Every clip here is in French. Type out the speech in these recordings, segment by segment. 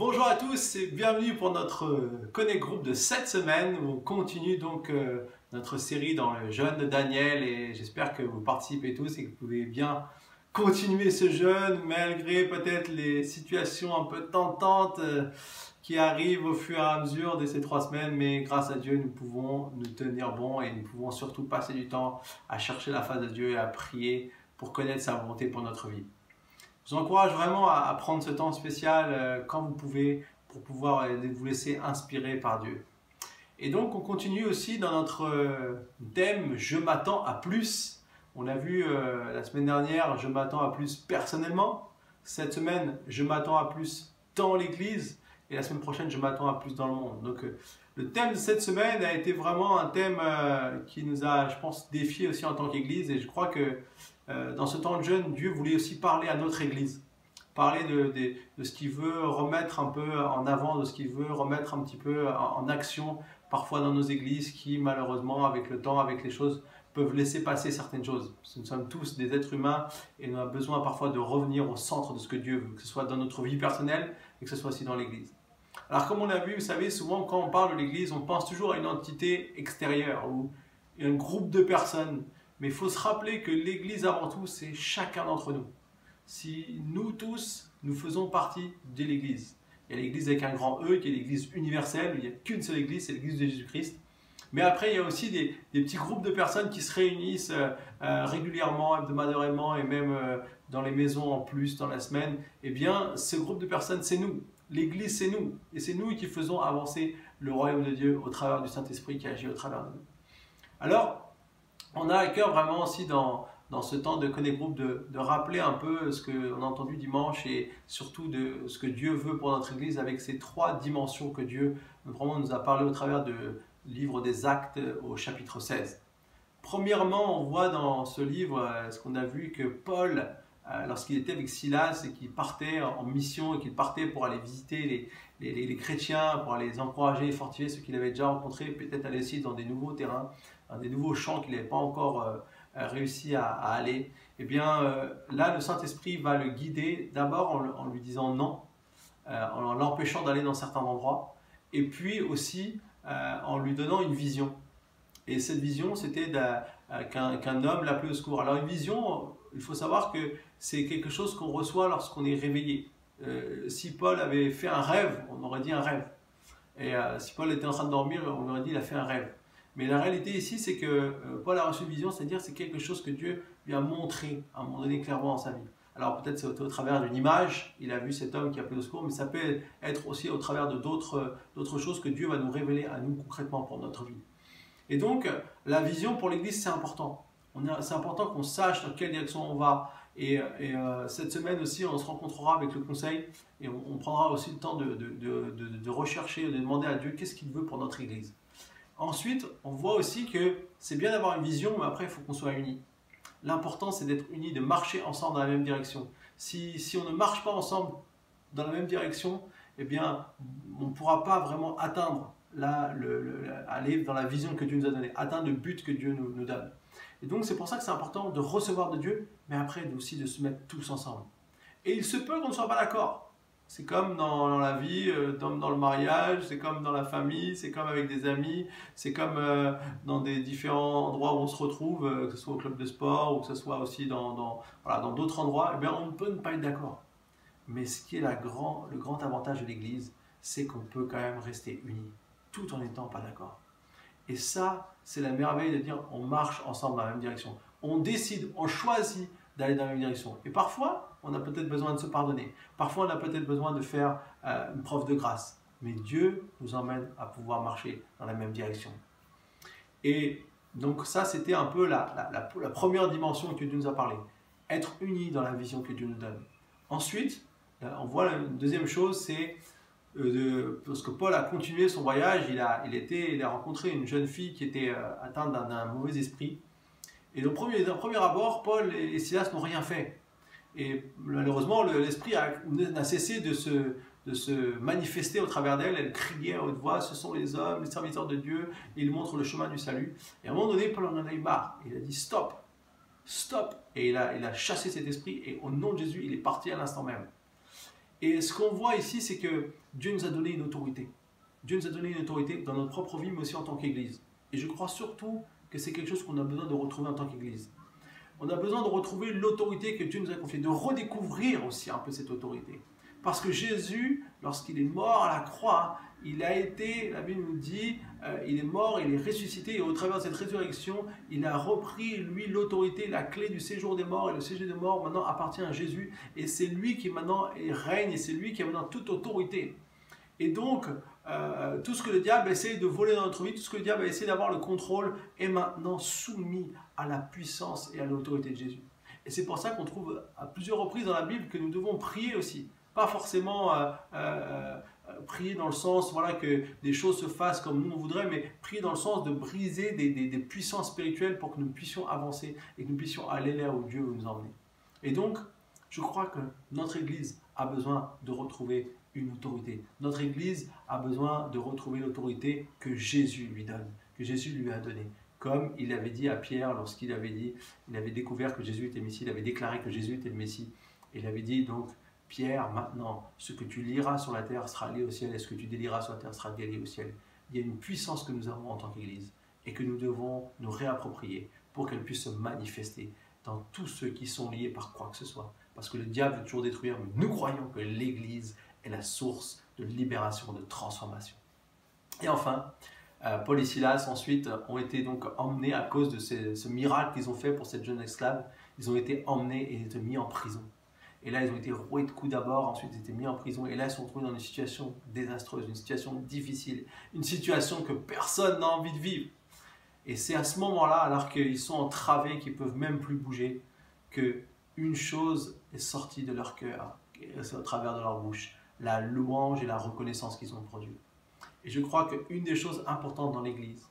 Bonjour à tous et bienvenue pour notre euh, Connect Group de cette semaine. On continue donc euh, notre série dans le jeûne de Daniel et j'espère que vous participez tous et que vous pouvez bien continuer ce jeûne malgré peut-être les situations un peu tentantes euh, qui arrivent au fur et à mesure de ces trois semaines. Mais grâce à Dieu, nous pouvons nous tenir bon et nous pouvons surtout passer du temps à chercher la face de Dieu et à prier pour connaître sa volonté pour notre vie. Vous encourage vraiment à, prendre ce temps spécial euh, quand vous pouvez pour pouvoir euh, vous laisser inspirer par Dieu. Et donc on continue aussi dans notre euh, thème Je m'attends à plus. On a vu la semaine dernière Je m'attends à plus personnellement. Cette semaine Je m'attends à plus dans l'Église. Et la semaine prochaine Je m'attends à plus dans le monde. Donc le thème de cette semaine a été vraiment un thème qui nous a, je pense, défié aussi en tant qu'Église. Et je crois que dans ce temps de jeûne, Dieu voulait aussi parler à notre Église, parler de, ce qu'il veut remettre un peu en avant, de ce qu'il veut remettre un petit peu en, action, parfois dans nos églises qui, malheureusement, avec le temps, avec les choses, peuvent laisser passer certaines choses. Nous sommes tous des êtres humains et nous avons besoin parfois de revenir au centre de ce que Dieu veut, que ce soit dans notre vie personnelle et que ce soit aussi dans l'Église. Alors comme on a vu, vous savez, souvent quand on parle de l'Église, on pense toujours à une entité extérieure ou un groupe de personnes. Mais il faut se rappeler que l'Église, avant tout, c'est chacun d'entre nous. Si nous tous, nous faisons partie de l'Église. Il y a l'Église avec un grand E, qui est l'Église universelle, il n'y a qu'une seule Église, c'est l'Église de Jésus-Christ. Mais après, il y a aussi des, petits groupes de personnes qui se réunissent euh, euh, régulièrement, hebdomadairement et même euh, dans les maisons en plus, dans la semaine. Eh bien, ce groupe de personnes, c'est nous. L'Église, c'est nous. Et c'est nous qui faisons avancer le royaume de Dieu au travers du Saint-Esprit qui agit au travers de nous. Alors, on a à cœur vraiment aussi dans, dans ce temps de Connect Group de, de rappeler un peu ce qu'on a entendu dimanche et surtout de ce que Dieu veut pour notre Église avec ces trois dimensions que Dieu vraiment nous a parlé au travers du livre des Actes au chapitre 16. Premièrement, on voit dans ce livre euh, ce qu'on a vu que Paul, euh, lorsqu'il était avec Silas et qu'il partait en mission et qu'il partait pour aller visiter les, les, les, chrétiens, pour aller les encourager et fortifier ceux qu'il avait déjà rencontrés, peut-être aller aussi dans des nouveaux terrains, des nouveaux champs qu'il n'avait pas encore euh, euh, réussi à, aller, eh bien euh, là, le Saint-Esprit va le guider d'abord en, lui disant non, en l'empêchant d'aller dans certains endroits, et puis aussi en lui donnant une vision. Et cette vision, c'était qu'un homme l'appelait au secours. Alors une vision, il faut savoir que c'est quelque chose qu'on reçoit lorsqu'on est réveillé. si Paul avait fait un rêve, on aurait dit un rêve. Et si Paul était en train de dormir, on aurait dit il a fait un rêve. Mais la réalité ici, c'est que euh, Paul a reçu une vision, c'est-à-dire c'est quelque chose que Dieu lui a montré à un moment donné clairement dans sa vie. Alors peut-être c'est au, travers d'une image, il a vu cet homme qui a appelé au secours, mais ça peut être aussi au travers de d'autres choses que Dieu va nous révéler à nous concrètement pour notre vie. Et donc la vision pour l'Église c'est important. C'est important qu'on sache dans quelle direction on va. Et, euh, cette semaine aussi, on se rencontrera avec le conseil et on, prendra aussi le temps de, de, rechercher, de demander à Dieu qu'est-ce qu'il veut pour notre Église. Ensuite, on voit aussi que c'est bien d'avoir une vision, mais après, il faut qu'on soit unis. L'important, c'est d'être unis, de marcher ensemble dans la même direction. Si, on ne marche pas ensemble dans la même direction, eh bien, on ne pourra pas vraiment atteindre la, aller dans la vision que Dieu nous a donnée, atteindre le but que Dieu nous, nous donne. Et donc, c'est pour ça que c'est important de recevoir de Dieu, mais après aussi de se mettre tous ensemble. Et il se peut qu'on ne soit pas d'accord. C'est comme dans, la vie, euh, comme dans le mariage, c'est comme dans la famille, c'est comme avec des amis, c'est comme euh, dans des différents endroits où on se retrouve, euh, que ce soit au club de sport ou que ce soit aussi dans, dans d'autres endroits, eh bien, on peut ne pas être d'accord. Mais ce qui est la grand, le grand avantage de l'Église, c'est qu'on peut quand même rester unis, tout en n'étant pas d'accord. Et ça, c'est la merveille de dire on marche ensemble dans la même direction. On décide, on choisit d'aller dans la même direction. Et parfois, on a peut-être besoin de se pardonner. Parfois, on a peut-être besoin de faire euh, une preuve de grâce. Mais Dieu nous emmène à pouvoir marcher dans la même direction. Et donc ça, c'était un peu la, première dimension que Dieu nous a parlé. Être unis dans la vision que Dieu nous donne. Ensuite, euh, on voit la deuxième chose, c'est euh, de, parce que Paul a continué son voyage, il a, il était, il a rencontré une jeune fille qui était atteinte d'un mauvais esprit. Et au premier, premier abord, Paul et Silas n'ont rien fait. Et malheureusement, l'esprit n'a cessé de se, de se manifester au travers d'elle. Elle criait à haute voix Ce sont les hommes, les serviteurs de Dieu, et ils montrent le chemin du salut. Et à un moment donné, Paul en a eu marre. Il a dit Stop Stop Et il a, il a chassé cet esprit, et au nom de Jésus, il est parti à l'instant même. Et ce qu'on voit ici, c'est que Dieu nous a donné une autorité. Dieu nous a donné une autorité dans notre propre vie, mais aussi en tant qu'Église. Et je crois surtout que c'est quelque chose qu'on a besoin de retrouver en tant qu'Église. On a besoin de retrouver l'autorité que Dieu nous a confiée, de redécouvrir aussi un peu cette autorité. Parce que Jésus, lorsqu'il est mort à la croix, il a été, la Bible nous dit, euh, il est mort, il est ressuscité, et au travers de cette résurrection, il a repris, lui, l'autorité, la clé du séjour des morts, et le séjour des morts maintenant appartient à Jésus, et c'est lui qui maintenant règne, et c'est lui qui a maintenant toute autorité. Et donc, euh, tout ce que le diable essaie de voler dans notre vie, tout ce que le diable essaie d'avoir le contrôle, est maintenant soumis à la puissance et à l'autorité de Jésus. Et c'est pour ça qu'on trouve à plusieurs reprises dans la Bible que nous devons prier aussi. Pas forcément euh, euh, prier dans le sens voilà, que des choses se fassent comme nous on voudrait, mais prier dans le sens de briser des, des, puissances spirituelles pour que nous puissions avancer et que nous puissions aller là où Dieu veut nous emmener. Et donc, je crois que notre Église a besoin de retrouver une autorité. Notre Église a besoin de retrouver l'autorité que Jésus lui donne, que Jésus lui a donnée. Comme il avait dit à Pierre lorsqu'il avait dit, il avait découvert que Jésus était Messie, il avait déclaré que Jésus était le Messie. Il avait dit donc, Pierre, maintenant, ce que tu liras sur la terre sera lié au ciel, et ce que tu délieras sur la terre sera délié au ciel. Il y a une puissance que nous avons en tant qu'Église et que nous devons nous réapproprier pour qu'elle puisse se manifester dans tous ceux qui sont liés par quoi que ce soit. Parce que le diable veut toujours détruire, mais nous croyons que l'Église est la source de libération, de transformation. Et enfin, euh, Paul et Silas ensuite ont été donc emmenés à cause de ce, miracle qu'ils ont fait pour cette jeune esclave. Ils ont été emmenés et mis en prison. Et là, ils ont été roués de coups d'abord, ensuite ils ont été mis en prison. Et là, ils sont retrouvés dans une situation désastreuse, une situation difficile, une situation que personne n'a envie de vivre. Et c'est à ce moment-là, alors qu'ils sont entravés, qu'ils peuvent même plus bouger, que une chose est sortie de leur cœur, au travers de leur bouche, la louange et la reconnaissance qu'ils ont produit. Et je crois qu'une des choses importantes dans l'Église,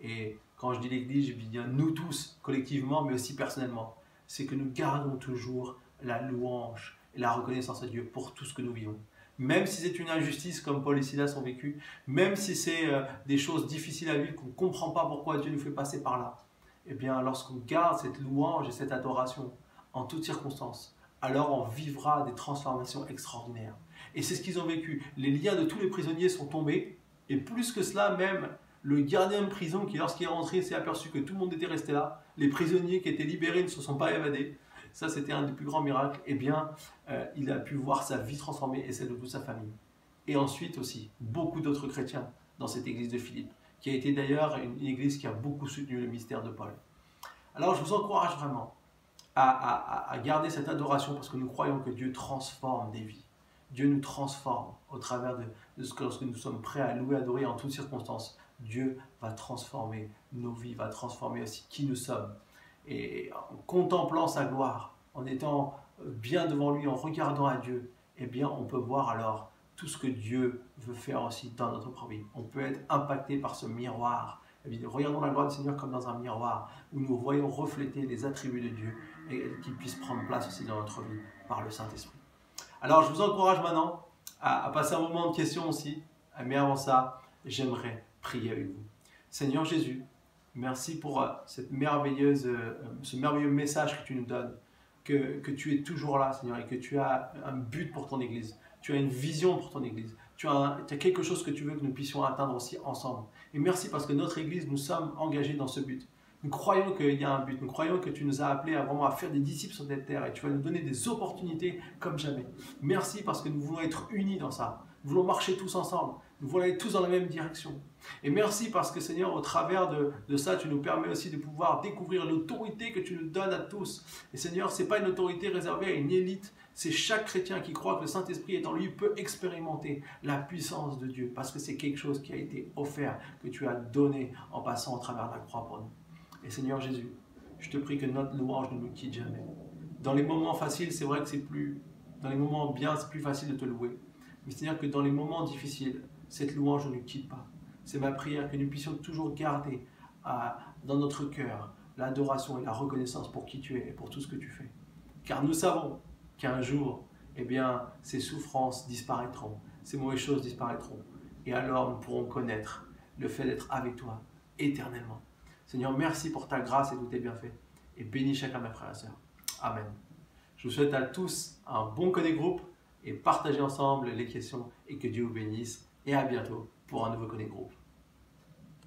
et quand je dis l'Église, je dis bien nous tous, collectivement, mais aussi personnellement, c'est que nous gardons toujours la louange et la reconnaissance à Dieu pour tout ce que nous vivons. Même si c'est une injustice comme Paul et Silas ont vécu, même si c'est euh, des choses difficiles à vivre, qu'on ne comprend pas pourquoi Dieu nous fait passer par là, eh bien, lorsqu'on garde cette louange et cette adoration en toutes circonstances, alors on vivra des transformations extraordinaires. Et c'est ce qu'ils ont vécu. Les liens de tous les prisonniers sont tombés, et plus que cela, même le gardien de prison qui, lorsqu'il est rentré, s'est aperçu que tout le monde était resté là, les prisonniers qui étaient libérés ne se sont pas évadés, ça c'était un des plus grands miracles, eh bien, euh, il a pu voir sa vie transformée et celle de toute sa famille. Et ensuite aussi, beaucoup d'autres chrétiens dans cette église de Philippe, qui a été d'ailleurs une, église qui a beaucoup soutenu le mystère de Paul. Alors je vous encourage vraiment à, garder cette adoration parce que nous croyons que Dieu transforme des vies. Dieu nous transforme au travers de, ce que nous sommes prêts à louer, adorer en toutes circonstances. Dieu va transformer nos vies, va transformer aussi qui nous sommes et en contemplant sa gloire, en étant bien devant lui, en regardant à Dieu, eh bien, on peut voir alors tout ce que Dieu veut faire aussi dans notre propre vie. On peut être impacté par ce miroir. Regardons la gloire du Seigneur comme dans un miroir où nous voyons refléter les attributs de Dieu et qu'ils puissent prendre place aussi dans notre vie par le Saint-Esprit. Alors, je vous encourage maintenant à, passer un moment de questions aussi. Mais avant ça, j'aimerais prier avec vous. Seigneur Jésus, Merci pour euh, cette merveilleuse, euh, ce merveilleux message que tu nous donnes, que, que, tu es toujours là, Seigneur, et que tu as un but pour ton Église. Tu as une vision pour ton Église. Tu as, tu as quelque chose que tu veux que nous puissions atteindre aussi ensemble. Et merci parce que notre Église, nous sommes engagés dans ce but. Nous croyons qu'il y a un but. Nous croyons que tu nous as appelés à vraiment à faire des disciples sur cette terre et tu vas nous donner des opportunités comme jamais. Merci parce que nous voulons être unis dans ça. Nous voulons marcher tous ensemble. Nous voulons aller tous dans la même direction. Et merci parce que Seigneur, au travers de, ça, tu nous permets aussi de pouvoir découvrir l'autorité que tu nous donnes à tous. Et Seigneur, ce n'est pas une autorité réservée à une élite, c'est chaque chrétien qui croit que le Saint-Esprit est en lui peut expérimenter la puissance de Dieu parce que c'est quelque chose qui a été offert, que tu as donné en passant au travers de la croix pour nous. Et Seigneur Jésus, je te prie que notre louange ne nous quitte jamais. Dans les moments faciles, c'est vrai que c'est plus. Dans les moments bien, c'est plus facile de te louer. Mais Seigneur, que dans les moments difficiles, cette louange ne nous quitte pas. C'est ma prière que nous puissions toujours garder dans notre cœur l'adoration et la reconnaissance pour qui tu es et pour tout ce que tu fais. Car nous savons qu'un jour, eh bien, ces souffrances disparaîtront, ces mauvaises choses disparaîtront. Et alors nous pourrons connaître le fait d'être avec toi éternellement. Seigneur, merci pour ta grâce et tous tes bienfaits. Et bénis chacun de mes frères et sœurs. Amen. Je vous souhaite à tous un bon Connect Group et partagez ensemble les questions et que Dieu vous bénisse. Et à bientôt pour un nouveau Connect Group.